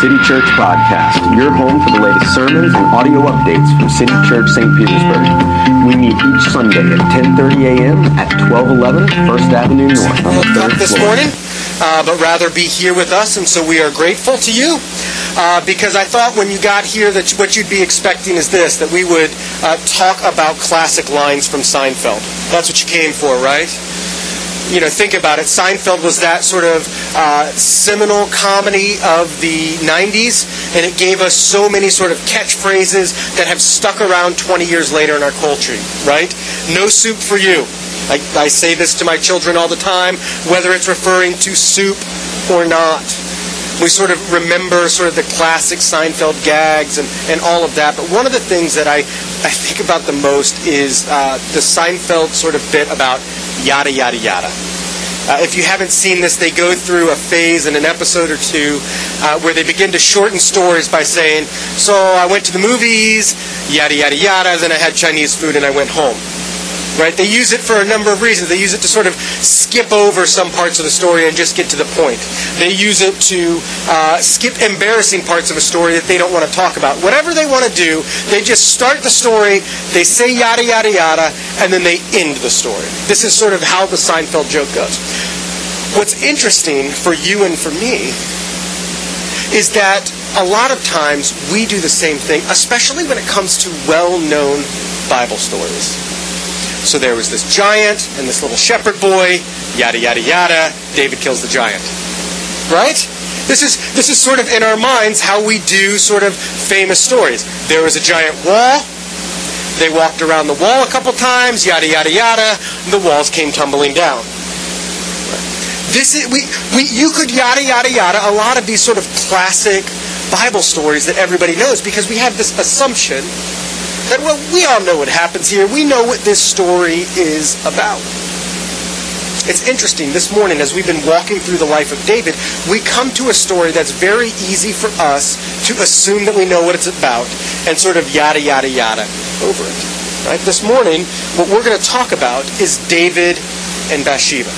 City Church Podcast, your home for the latest sermons and audio updates from City Church St. Petersburg. We meet each Sunday at 10:30 a.m. at 1211 First Avenue North on the third this floor. morning, uh, but rather be here with us, and so we are grateful to you. Uh, because I thought when you got here that what you'd be expecting is this, that we would uh, talk about classic lines from Seinfeld. That's what you came for, right? You know, think about it. Seinfeld was that sort of uh, seminal comedy of the 90s, and it gave us so many sort of catchphrases that have stuck around 20 years later in our culture, right? No soup for you. I, I say this to my children all the time, whether it's referring to soup or not. We sort of remember sort of the classic Seinfeld gags and, and all of that. But one of the things that I, I think about the most is uh, the Seinfeld sort of bit about yada, yada, yada. Uh, if you haven't seen this, they go through a phase in an episode or two uh, where they begin to shorten stories by saying, So I went to the movies, yada, yada, yada, then I had Chinese food and I went home. Right? They use it for a number of reasons. They use it to sort of skip over some parts of the story and just get to the point. They use it to uh, skip embarrassing parts of a story that they don't want to talk about. Whatever they want to do, they just start the story, they say yada, yada, yada, and then they end the story. This is sort of how the Seinfeld joke goes. What's interesting for you and for me is that a lot of times we do the same thing, especially when it comes to well known Bible stories. So there was this giant and this little shepherd boy, yada yada yada. David kills the giant. Right? This is this is sort of in our minds how we do sort of famous stories. There was a giant wall. They walked around the wall a couple times, yada yada yada. The walls came tumbling down. This is we, we you could yada yada yada a lot of these sort of classic Bible stories that everybody knows because we have this assumption that well we all know what happens here. We know what this story is about. It's interesting this morning as we've been walking through the life of David, we come to a story that's very easy for us to assume that we know what it's about and sort of yada yada yada over it. Right? This morning, what we're going to talk about is David and Bathsheba.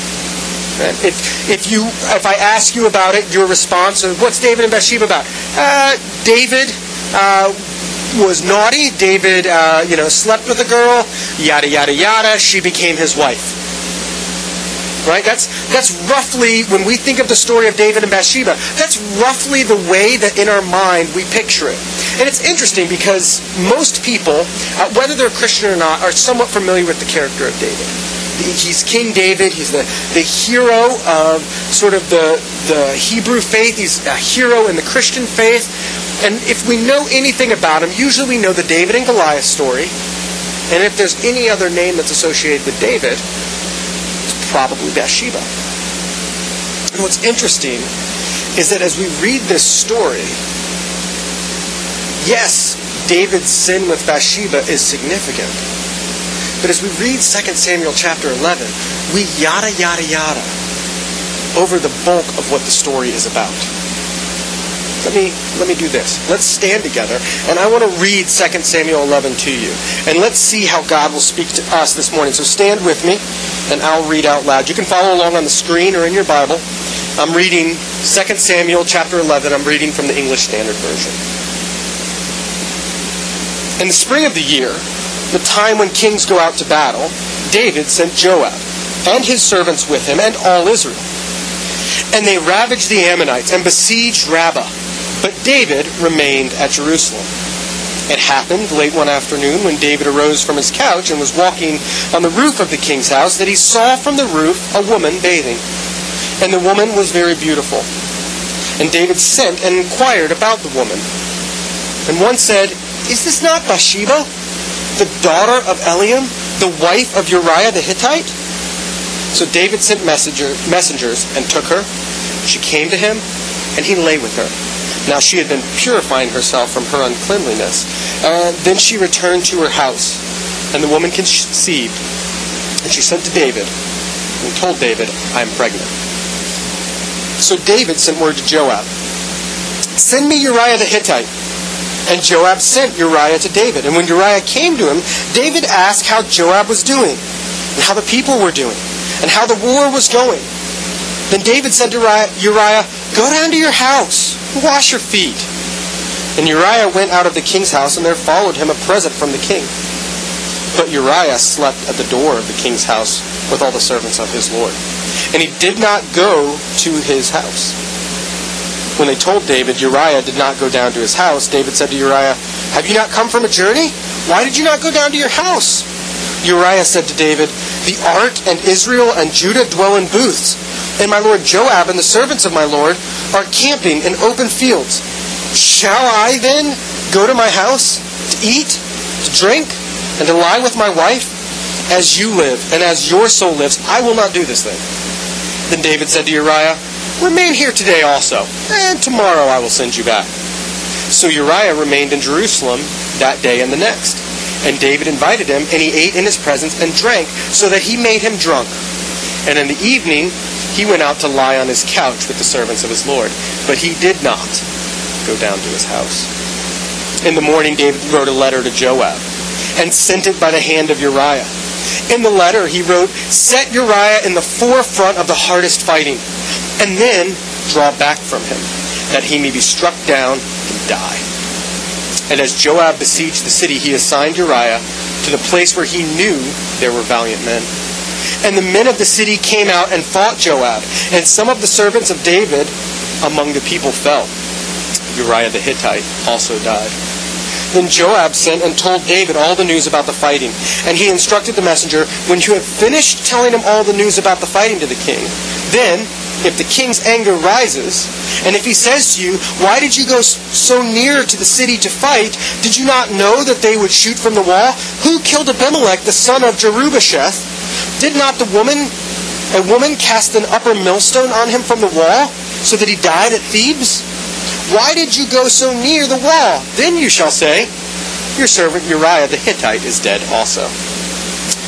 If if you if I ask you about it, your response is what's David and Bathsheba about? Uh, David uh, was naughty. David, uh, you know, slept with a girl. Yada yada yada. She became his wife. Right? That's that's roughly when we think of the story of David and Bathsheba. That's roughly the way that in our mind we picture it. And it's interesting because most people, uh, whether they're Christian or not, are somewhat familiar with the character of David. He's King David. He's the, the hero of sort of the, the Hebrew faith. He's a hero in the Christian faith. And if we know anything about him, usually we know the David and Goliath story. And if there's any other name that's associated with David, it's probably Bathsheba. And what's interesting is that as we read this story, yes, David's sin with Bathsheba is significant. But as we read 2 Samuel chapter 11, we yada yada yada over the bulk of what the story is about. Let me let me do this. Let's stand together and I want to read 2 Samuel 11 to you. And let's see how God will speak to us this morning. So stand with me and I'll read out loud. You can follow along on the screen or in your Bible. I'm reading 2 Samuel chapter 11. I'm reading from the English Standard Version. In the spring of the year, the time when kings go out to battle, David sent Joab and his servants with him and all Israel. And they ravaged the Ammonites and besieged Rabbah. But David remained at Jerusalem. It happened late one afternoon when David arose from his couch and was walking on the roof of the king's house that he saw from the roof a woman bathing. And the woman was very beautiful. And David sent and inquired about the woman. And one said, Is this not Bathsheba, the daughter of Eliam, the wife of Uriah the Hittite? So David sent messenger, messengers and took her. She came to him, and he lay with her. Now she had been purifying herself from her uncleanliness. Uh, then she returned to her house, and the woman conceived. And she sent to David and told David, I am pregnant. So David sent word to Joab Send me Uriah the Hittite. And Joab sent Uriah to David. And when Uriah came to him, David asked how Joab was doing, and how the people were doing, and how the war was going. Then David said to Uriah, Go down to your house. Wash your feet. And Uriah went out of the king's house, and there followed him a present from the king. But Uriah slept at the door of the king's house with all the servants of his lord. And he did not go to his house. When they told David Uriah did not go down to his house, David said to Uriah, Have you not come from a journey? Why did you not go down to your house? Uriah said to David, The ark and Israel and Judah dwell in booths, and my lord Joab and the servants of my lord are camping in open fields. Shall I then go to my house to eat, to drink, and to lie with my wife? As you live, and as your soul lives, I will not do this thing. Then David said to Uriah, Remain here today also, and tomorrow I will send you back. So Uriah remained in Jerusalem that day and the next. And David invited him, and he ate in his presence and drank, so that he made him drunk. And in the evening he went out to lie on his couch with the servants of his Lord. But he did not go down to his house. In the morning David wrote a letter to Joab, and sent it by the hand of Uriah. In the letter he wrote, Set Uriah in the forefront of the hardest fighting, and then draw back from him, that he may be struck down and die. And as Joab besieged the city, he assigned Uriah to the place where he knew there were valiant men. And the men of the city came out and fought Joab, and some of the servants of David among the people fell. Uriah the Hittite also died. Then Joab sent and told David all the news about the fighting. And he instructed the messenger, When you have finished telling him all the news about the fighting to the king, then, if the king's anger rises, and if he says to you, Why did you go so near to the city to fight? Did you not know that they would shoot from the wall? Who killed Abimelech, the son of Jerubbesheth? Did not the woman, a woman, cast an upper millstone on him from the wall, so that he died at Thebez? Why did you go so near the wall? Then you shall say, Your servant Uriah the Hittite is dead also.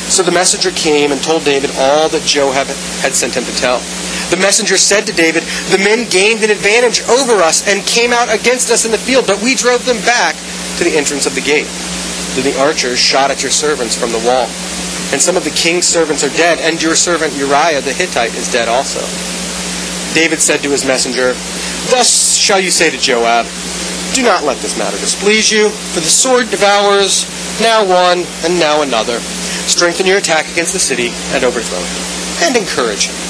So the messenger came and told David all that Joab had sent him to tell. The messenger said to David, The men gained an advantage over us and came out against us in the field, but we drove them back to the entrance of the gate. Then the archers shot at your servants from the wall. And some of the king's servants are dead, and your servant Uriah the Hittite is dead also. David said to his messenger, Thus shall you say to Joab, Do not let this matter displease you, for the sword devours now one and now another. Strengthen your attack against the city and overthrow it, and encourage him.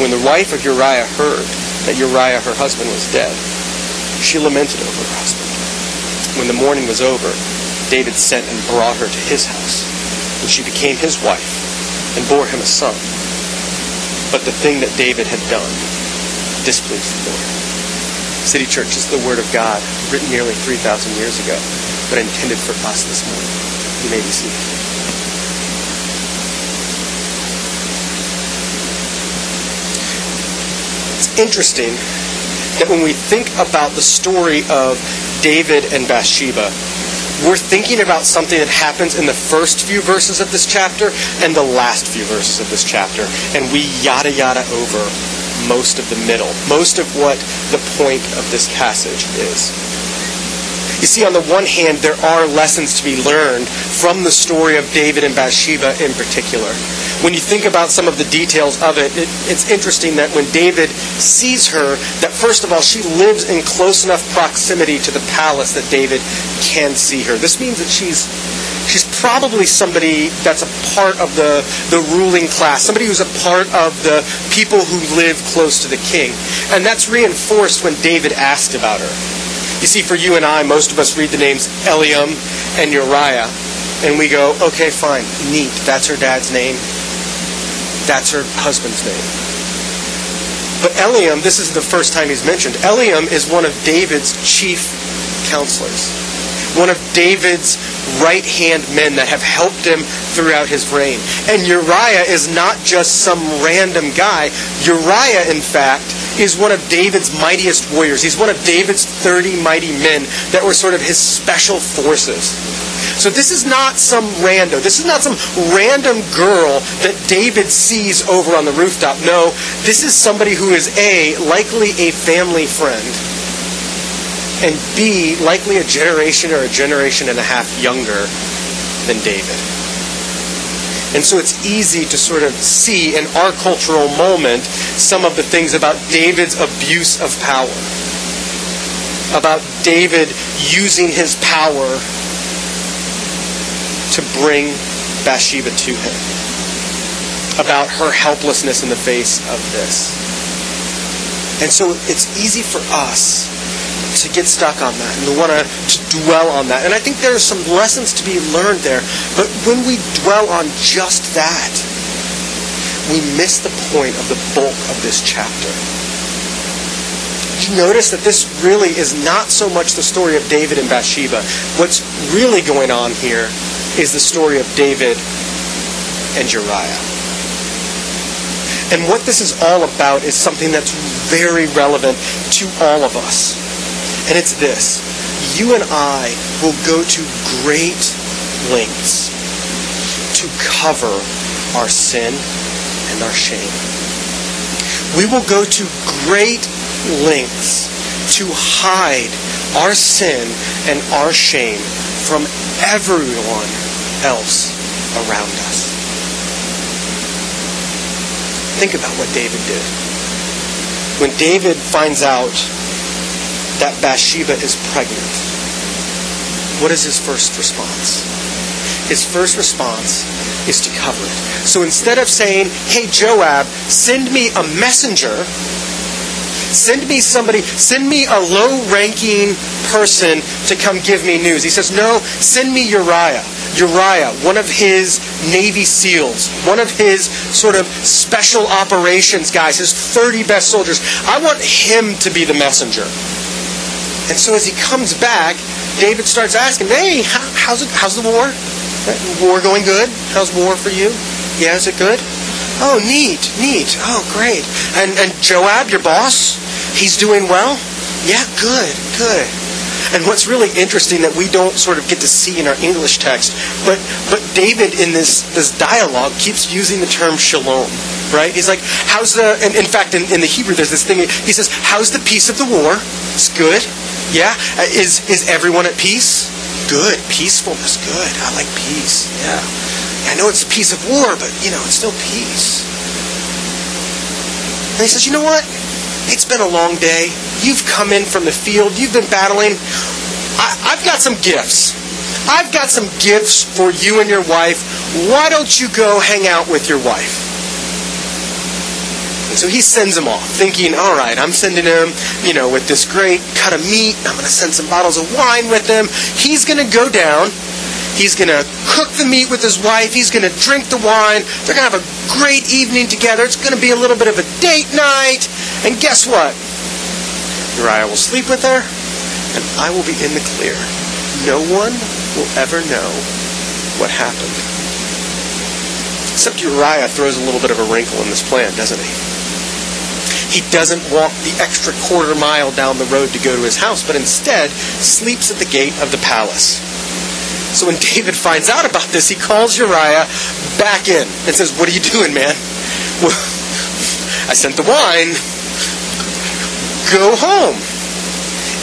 When the wife of Uriah heard that Uriah, her husband, was dead, she lamented over her husband. When the mourning was over, David sent and brought her to his house, and she became his wife and bore him a son. But the thing that David had done displeased the Lord. City Church is the Word of God, written nearly 3,000 years ago, but intended for us this morning. You may be seated. It's interesting that when we think about the story of David and Bathsheba, we're thinking about something that happens in the first few verses of this chapter and the last few verses of this chapter, and we yada yada over most of the middle, most of what the point of this passage is. You see, on the one hand, there are lessons to be learned from the story of David and Bathsheba in particular. When you think about some of the details of it, it, it's interesting that when David sees her, that first of all, she lives in close enough proximity to the palace that David can see her. This means that she's she's probably somebody that's a part of the, the ruling class, somebody who's a part of the people who live close to the king. And that's reinforced when David asked about her. You see, for you and I, most of us read the names Eliam and Uriah, and we go, okay, fine, neat. That's her dad's name. That's her husband's name. But Eliam, this is the first time he's mentioned. Eliam is one of David's chief counselors, one of David's right hand men that have helped him throughout his reign. And Uriah is not just some random guy. Uriah, in fact, is one of David's mightiest warriors. He's one of David's 30 mighty men that were sort of his special forces. So this is not some rando. This is not some random girl that David sees over on the rooftop. No, this is somebody who is A, likely a family friend, and B, likely a generation or a generation and a half younger than David. And so it's easy to sort of see in our cultural moment some of the things about David's abuse of power. about David using his power to bring Bathsheba to him, about her helplessness in the face of this. And so it's easy for us to get stuck on that and to want to dwell on that. And I think there are some lessons to be learned there. But when we dwell on just that, we miss the point of the bulk of this chapter. You notice that this really is not so much the story of David and Bathsheba. What's really going on here is the story of David and Uriah. And what this is all about is something that's very relevant to all of us. And it's this you and I will go to great lengths to cover our sin and our shame. We will go to great lengths to hide our sin and our shame from everyone else around us. Think about what David did. When David finds out that Bathsheba is pregnant, what is his first response? His first response is to cover it. So instead of saying, hey, Joab, send me a messenger, send me somebody, send me a low ranking person to come give me news. He says, no, send me Uriah. Uriah, one of his Navy SEALs, one of his sort of special operations guys, his 30 best soldiers. I want him to be the messenger. And so as he comes back, David starts asking, hey, how's, it, how's the war? War going good? How's war for you? Yeah, is it good? Oh, neat, neat. Oh, great. And, and Joab, your boss, he's doing well? Yeah, good, good. And what's really interesting that we don't sort of get to see in our English text, but but David in this this dialogue keeps using the term shalom, right? He's like, how's the? And in fact, in, in the Hebrew, there's this thing. He says, how's the peace of the war? It's good. Yeah. Uh, Is is everyone at peace? Good. Peacefulness. Good. I like peace. Yeah. I know it's a peace of war, but you know it's still peace. And he says, you know what? It's been a long day. You've come in from the field. You've been battling. I, I've got some gifts. I've got some gifts for you and your wife. Why don't you go hang out with your wife? And so he sends them off, thinking, all right, I'm sending him, you know, with this great cut of meat. I'm going to send some bottles of wine with him. He's going to go down. He's going to cook the meat with his wife. He's going to drink the wine. They're going to have a great evening together. It's going to be a little bit of a date night. And guess what? Uriah will sleep with her, and I will be in the clear. No one will ever know what happened. Except Uriah throws a little bit of a wrinkle in this plan, doesn't he? He doesn't walk the extra quarter mile down the road to go to his house, but instead sleeps at the gate of the palace. So when David finds out about this, he calls Uriah back in and says, What are you doing, man? Well, I sent the wine. Go home.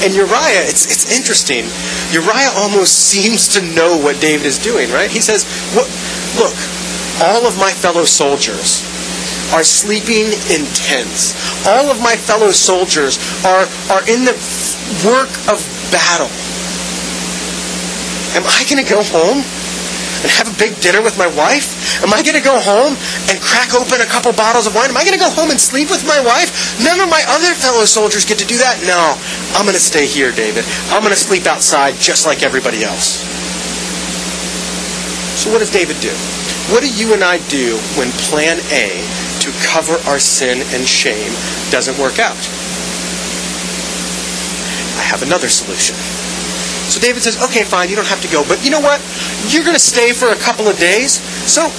And Uriah, it's, it's interesting. Uriah almost seems to know what David is doing, right? He says, Look, all of my fellow soldiers are sleeping in tents. All of my fellow soldiers are, are in the work of battle. Am I going to go home and have a big dinner with my wife? Am I going to go home and crack open a couple bottles of wine? Am I going to go home and sleep with my wife? None of my other fellow soldiers get to do that. No, I'm going to stay here, David. I'm going to sleep outside just like everybody else. So, what does David do? What do you and I do when plan A to cover our sin and shame doesn't work out? I have another solution. So David says, okay, fine, you don't have to go. But you know what? You're going to stay for a couple of days. So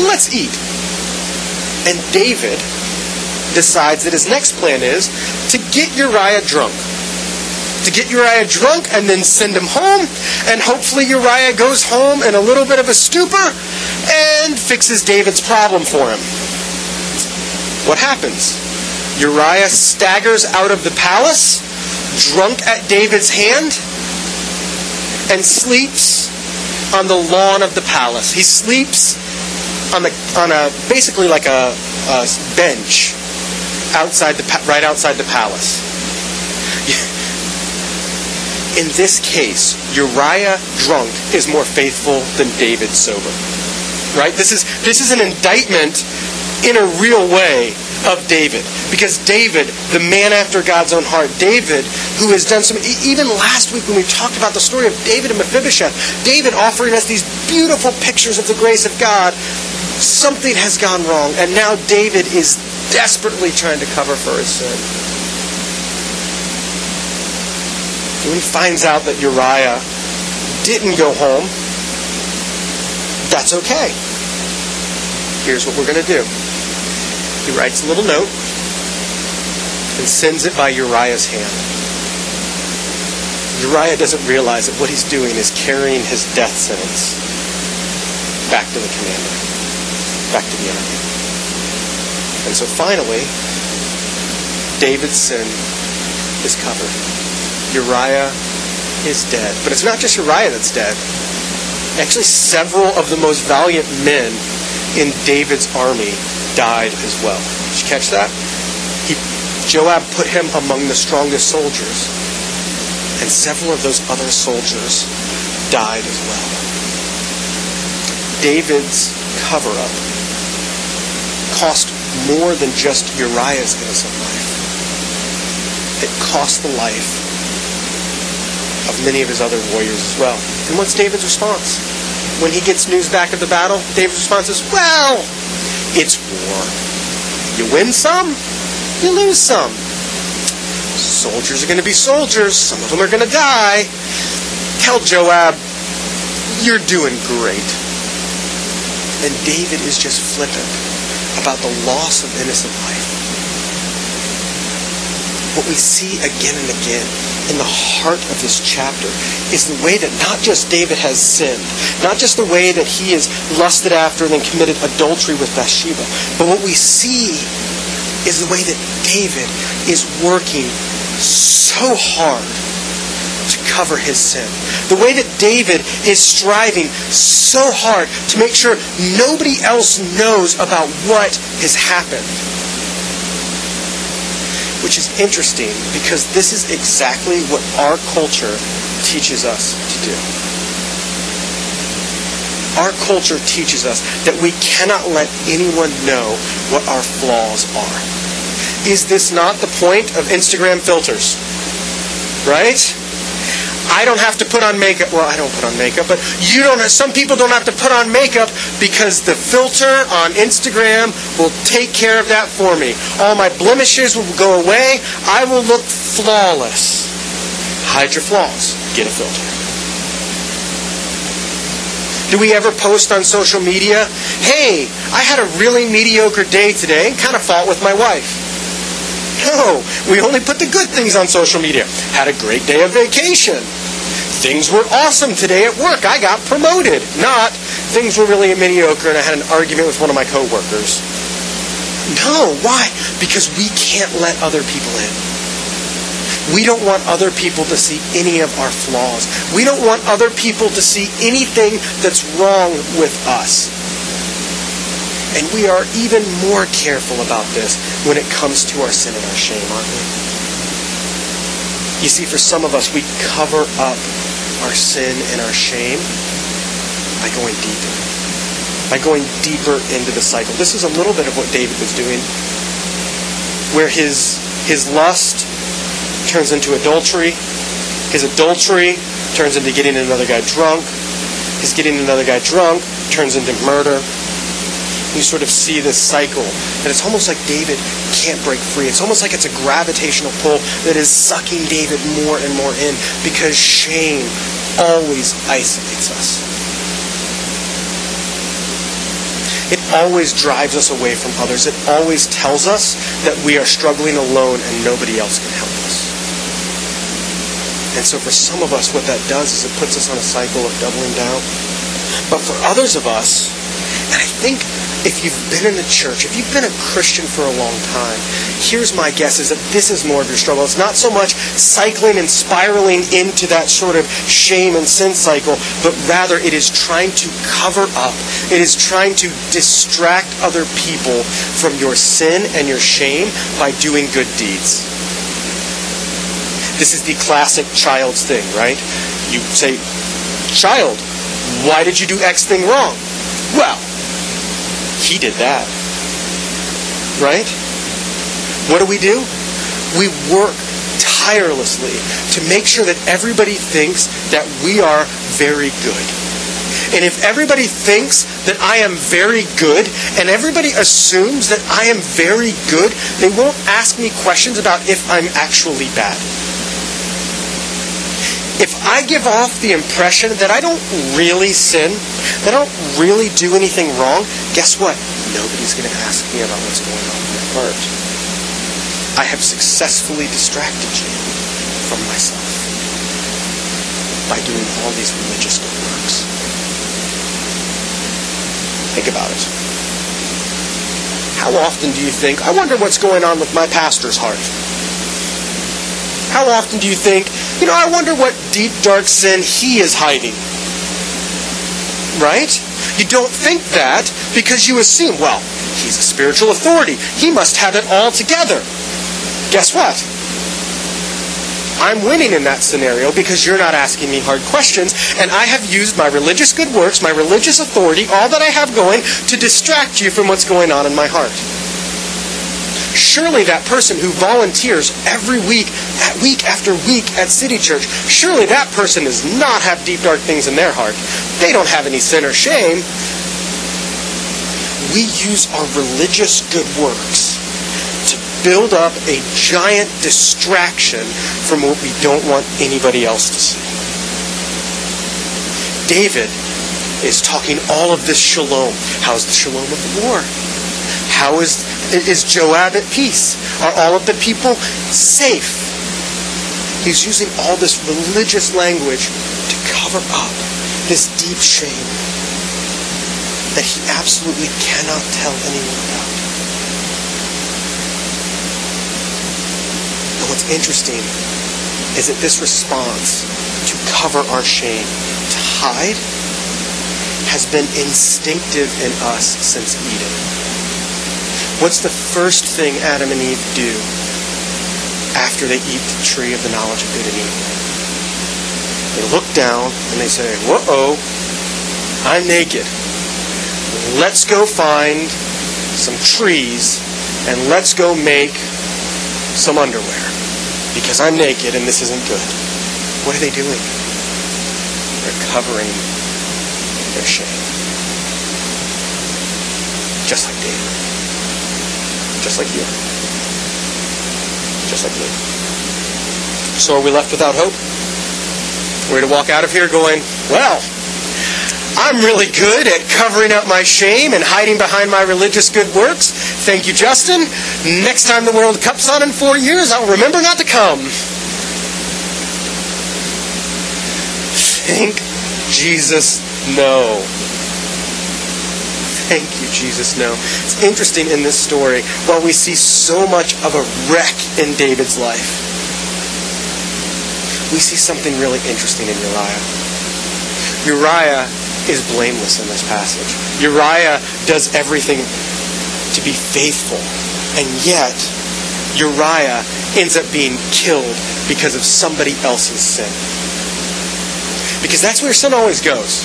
let's eat. And David decides that his next plan is to get Uriah drunk. To get Uriah drunk and then send him home. And hopefully Uriah goes home in a little bit of a stupor and fixes David's problem for him. What happens? Uriah staggers out of the palace, drunk at David's hand, and sleeps on the lawn of the palace. He sleeps on the on a basically like a, a bench outside the right outside the palace. in this case, Uriah drunk is more faithful than David sober. Right? This is this is an indictment in a real way of David. Because David, the man after God's own heart, David, who has done some, even last week when we talked about the story of David and Mephibosheth, David offering us these beautiful pictures of the grace of God, something has gone wrong. And now David is desperately trying to cover for his sin. When he finds out that Uriah didn't go home, that's okay. Here's what we're going to do. He writes a little note and sends it by Uriah's hand. Uriah doesn't realize that what he's doing is carrying his death sentence back to the commander, back to the enemy. And so finally, David's sin is covered. Uriah is dead. But it's not just Uriah that's dead. Actually, several of the most valiant men in David's army died as well. Did you catch that? He, Joab put him among the strongest soldiers, and several of those other soldiers died as well. David's cover up cost more than just Uriah's innocent life. It cost the life of many of his other warriors as well. And what's David's response? When he gets news back of the battle, David's response is, Well, it's war. You win some, you lose some. Soldiers are going to be soldiers. Some of them are going to die. Tell Joab, you're doing great. And David is just flippant about the loss of innocent life. What we see again and again in the heart of this chapter is the way that not just David has sinned, not just the way that he is lusted after and then committed adultery with Bathsheba, but what we see is the way that David is working so hard to cover his sin. The way that David is striving so hard to make sure nobody else knows about what has happened interesting because this is exactly what our culture teaches us to do. Our culture teaches us that we cannot let anyone know what our flaws are. Is this not the point of Instagram filters? Right? I don't have to put on makeup. Well, I don't put on makeup, but you don't. Have, some people don't have to put on makeup because the filter on Instagram will take care of that for me. All my blemishes will go away. I will look flawless. Hide your flaws. Get a filter. Do we ever post on social media, hey, I had a really mediocre day today and kind of fought with my wife? No, we only put the good things on social media. Had a great day of vacation. Things were awesome today at work. I got promoted. Not things were really mediocre and I had an argument with one of my coworkers. No, why? Because we can't let other people in. We don't want other people to see any of our flaws. We don't want other people to see anything that's wrong with us. And we are even more careful about this when it comes to our sin and our shame, aren't we? You see, for some of us, we cover up our sin and our shame by going deeper. By going deeper into the cycle. This is a little bit of what David was doing, where his, his lust turns into adultery, his adultery turns into getting another guy drunk, his getting another guy drunk turns into murder, you sort of see this cycle. And it's almost like David can't break free. It's almost like it's a gravitational pull that is sucking David more and more in because shame always isolates us. It always drives us away from others. It always tells us that we are struggling alone and nobody else can help us. And so for some of us, what that does is it puts us on a cycle of doubling down. But for others of us, and I think if you've been in the church, if you've been a Christian for a long time, here's my guess is that this is more of your struggle. It's not so much cycling and spiraling into that sort of shame and sin cycle, but rather it is trying to cover up. It is trying to distract other people from your sin and your shame by doing good deeds. This is the classic child's thing, right? You say, Child, why did you do X thing wrong? Well, he did that. Right? What do we do? We work tirelessly to make sure that everybody thinks that we are very good. And if everybody thinks that I am very good, and everybody assumes that I am very good, they won't ask me questions about if I'm actually bad. If I give off the impression that I don't really sin, that I don't really do anything wrong, guess what? Nobody's going to ask me about what's going on in my heart. I have successfully distracted you from myself by doing all these religious good works. Think about it. How often do you think, I wonder what's going on with my pastor's heart? How often do you think, you know, I wonder what deep, dark sin he is hiding? Right? You don't think that because you assume, well, he's a spiritual authority. He must have it all together. Guess what? I'm winning in that scenario because you're not asking me hard questions, and I have used my religious good works, my religious authority, all that I have going, to distract you from what's going on in my heart. Surely that person who volunteers every week, at week after week at City Church, surely that person does not have deep dark things in their heart. They don't have any sin or shame. We use our religious good works to build up a giant distraction from what we don't want anybody else to see. David is talking all of this shalom. How's the shalom of the war? How is, is Joab at peace? Are all of the people safe? He's using all this religious language to cover up this deep shame that he absolutely cannot tell anyone about. And what's interesting is that this response to cover our shame, to hide, has been instinctive in us since Eden. What's the first thing Adam and Eve do after they eat the tree of the knowledge of good and evil? They look down and they say, Whoa, I'm naked. Let's go find some trees and let's go make some underwear because I'm naked and this isn't good. What are they doing? They're covering their shame. Just like David. Just like you. Just like me. So are we left without hope? We're going to walk out of here going, well, I'm really good at covering up my shame and hiding behind my religious good works. Thank you, Justin. Next time the World Cup's on in four years, I'll remember not to come. Thank Jesus, no. Thank you, Jesus, no. It's interesting in this story, while we see so much of a wreck in David's life, we see something really interesting in Uriah. Uriah is blameless in this passage. Uriah does everything to be faithful, and yet Uriah ends up being killed because of somebody else's sin. Because that's where sin always goes.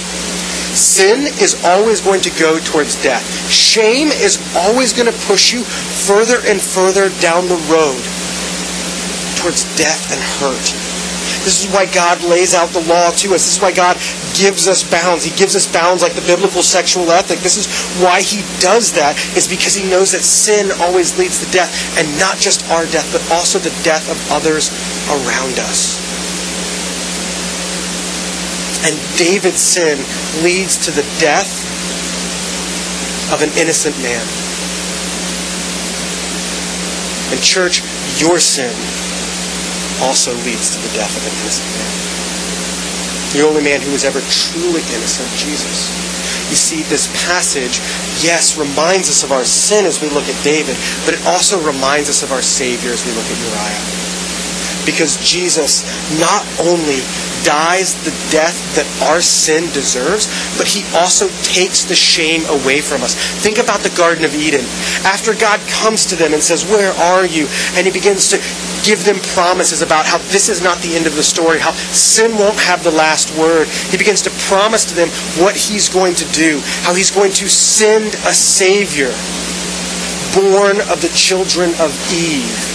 Sin is always going to go towards death. Shame is always going to push you further and further down the road towards death and hurt. This is why God lays out the law to us. This is why God gives us bounds. He gives us bounds like the biblical sexual ethic. This is why He does that, is because He knows that sin always leads to death, and not just our death, but also the death of others around us. And David's sin leads to the death of an innocent man. And, church, your sin also leads to the death of an innocent man. The only man who was ever truly innocent, Jesus. You see, this passage, yes, reminds us of our sin as we look at David, but it also reminds us of our Savior as we look at Uriah. Because Jesus not only dies the death that our sin deserves, but he also takes the shame away from us. Think about the Garden of Eden. After God comes to them and says, Where are you? And he begins to give them promises about how this is not the end of the story, how sin won't have the last word. He begins to promise to them what he's going to do, how he's going to send a Savior born of the children of Eve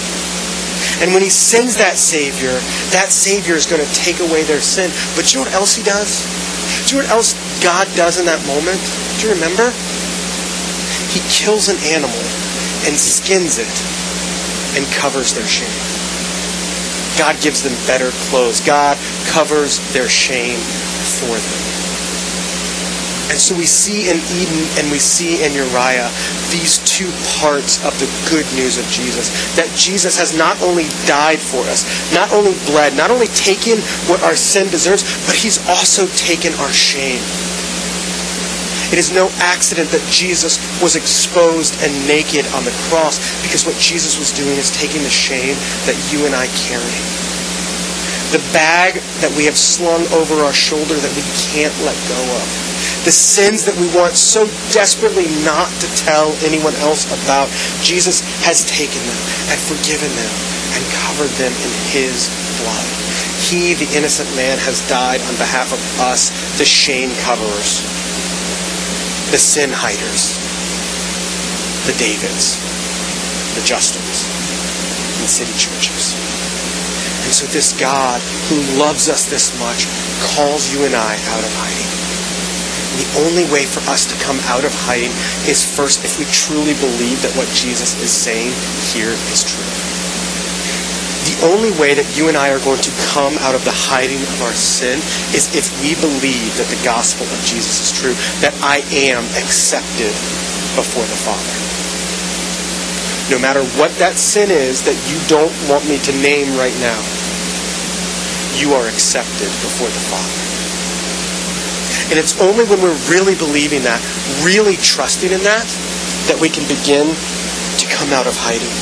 and when he sends that Savior, that Savior is going to take away their sin. But you know what else he does? Do you know what else God does in that moment? Do you remember? He kills an animal and skins it and covers their shame. God gives them better clothes. God covers their shame for them. And so we see in Eden and we see in Uriah these two parts of the good news of Jesus. That Jesus has not only died for us, not only bled, not only taken what our sin deserves, but he's also taken our shame. It is no accident that Jesus was exposed and naked on the cross because what Jesus was doing is taking the shame that you and I carry. The bag that we have slung over our shoulder that we can't let go of the sins that we want so desperately not to tell anyone else about, Jesus has taken them and forgiven them and covered them in his blood. He, the innocent man, has died on behalf of us, the shame coverers, the sin hiders, the Davids, the Justins, and the city churches. And so this God who loves us this much calls you and I out of hiding the only way for us to come out of hiding is first if we truly believe that what Jesus is saying here is true. The only way that you and I are going to come out of the hiding of our sin is if we believe that the gospel of Jesus is true, that I am accepted before the Father. No matter what that sin is that you don't want me to name right now, you are accepted before the Father. And it's only when we're really believing that, really trusting in that, that we can begin to come out of hiding.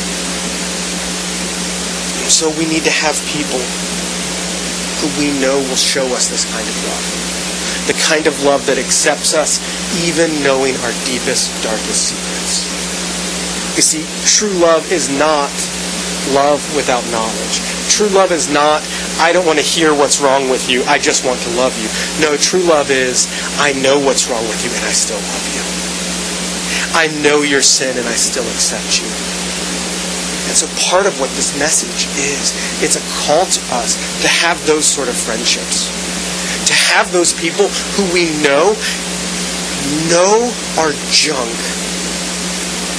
And so we need to have people who we know will show us this kind of love. The kind of love that accepts us even knowing our deepest, darkest secrets. You see, true love is not love without knowledge. True love is not, I don't want to hear what's wrong with you, I just want to love you. No, true love is, I know what's wrong with you and I still love you. I know your sin and I still accept you. And so part of what this message is, it's a call to us to have those sort of friendships. To have those people who we know know our junk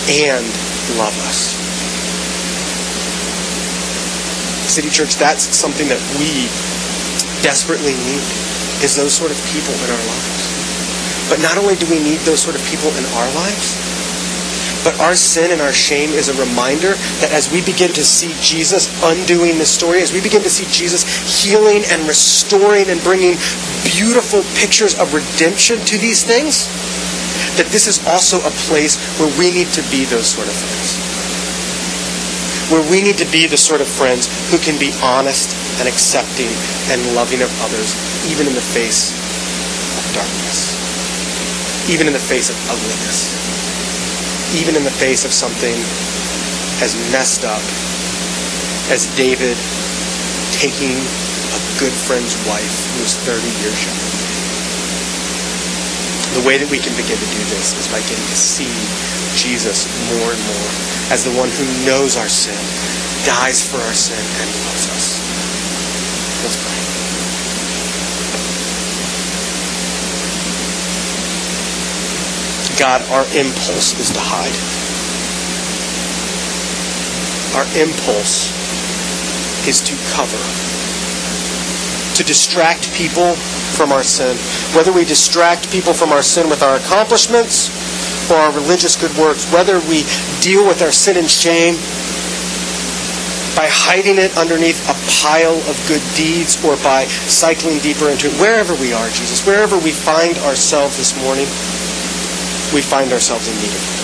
and love us. City Church, that's something that we desperately need, is those sort of people in our lives. But not only do we need those sort of people in our lives, but our sin and our shame is a reminder that as we begin to see Jesus undoing this story, as we begin to see Jesus healing and restoring and bringing beautiful pictures of redemption to these things, that this is also a place where we need to be those sort of friends where we need to be the sort of friends who can be honest and accepting and loving of others, even in the face of darkness, even in the face of ugliness, even in the face of something as messed up as David taking a good friend's wife who was 30 years younger. The way that we can begin to do this is by getting to see Jesus more and more as the one who knows our sin, dies for our sin, and loves us. Let's pray. God, our impulse is to hide. Our impulse is to cover, to distract people from our sin. Whether we distract people from our sin with our accomplishments or our religious good works, whether we deal with our sin and shame by hiding it underneath a pile of good deeds or by cycling deeper into it, wherever we are, Jesus, wherever we find ourselves this morning, we find ourselves in need of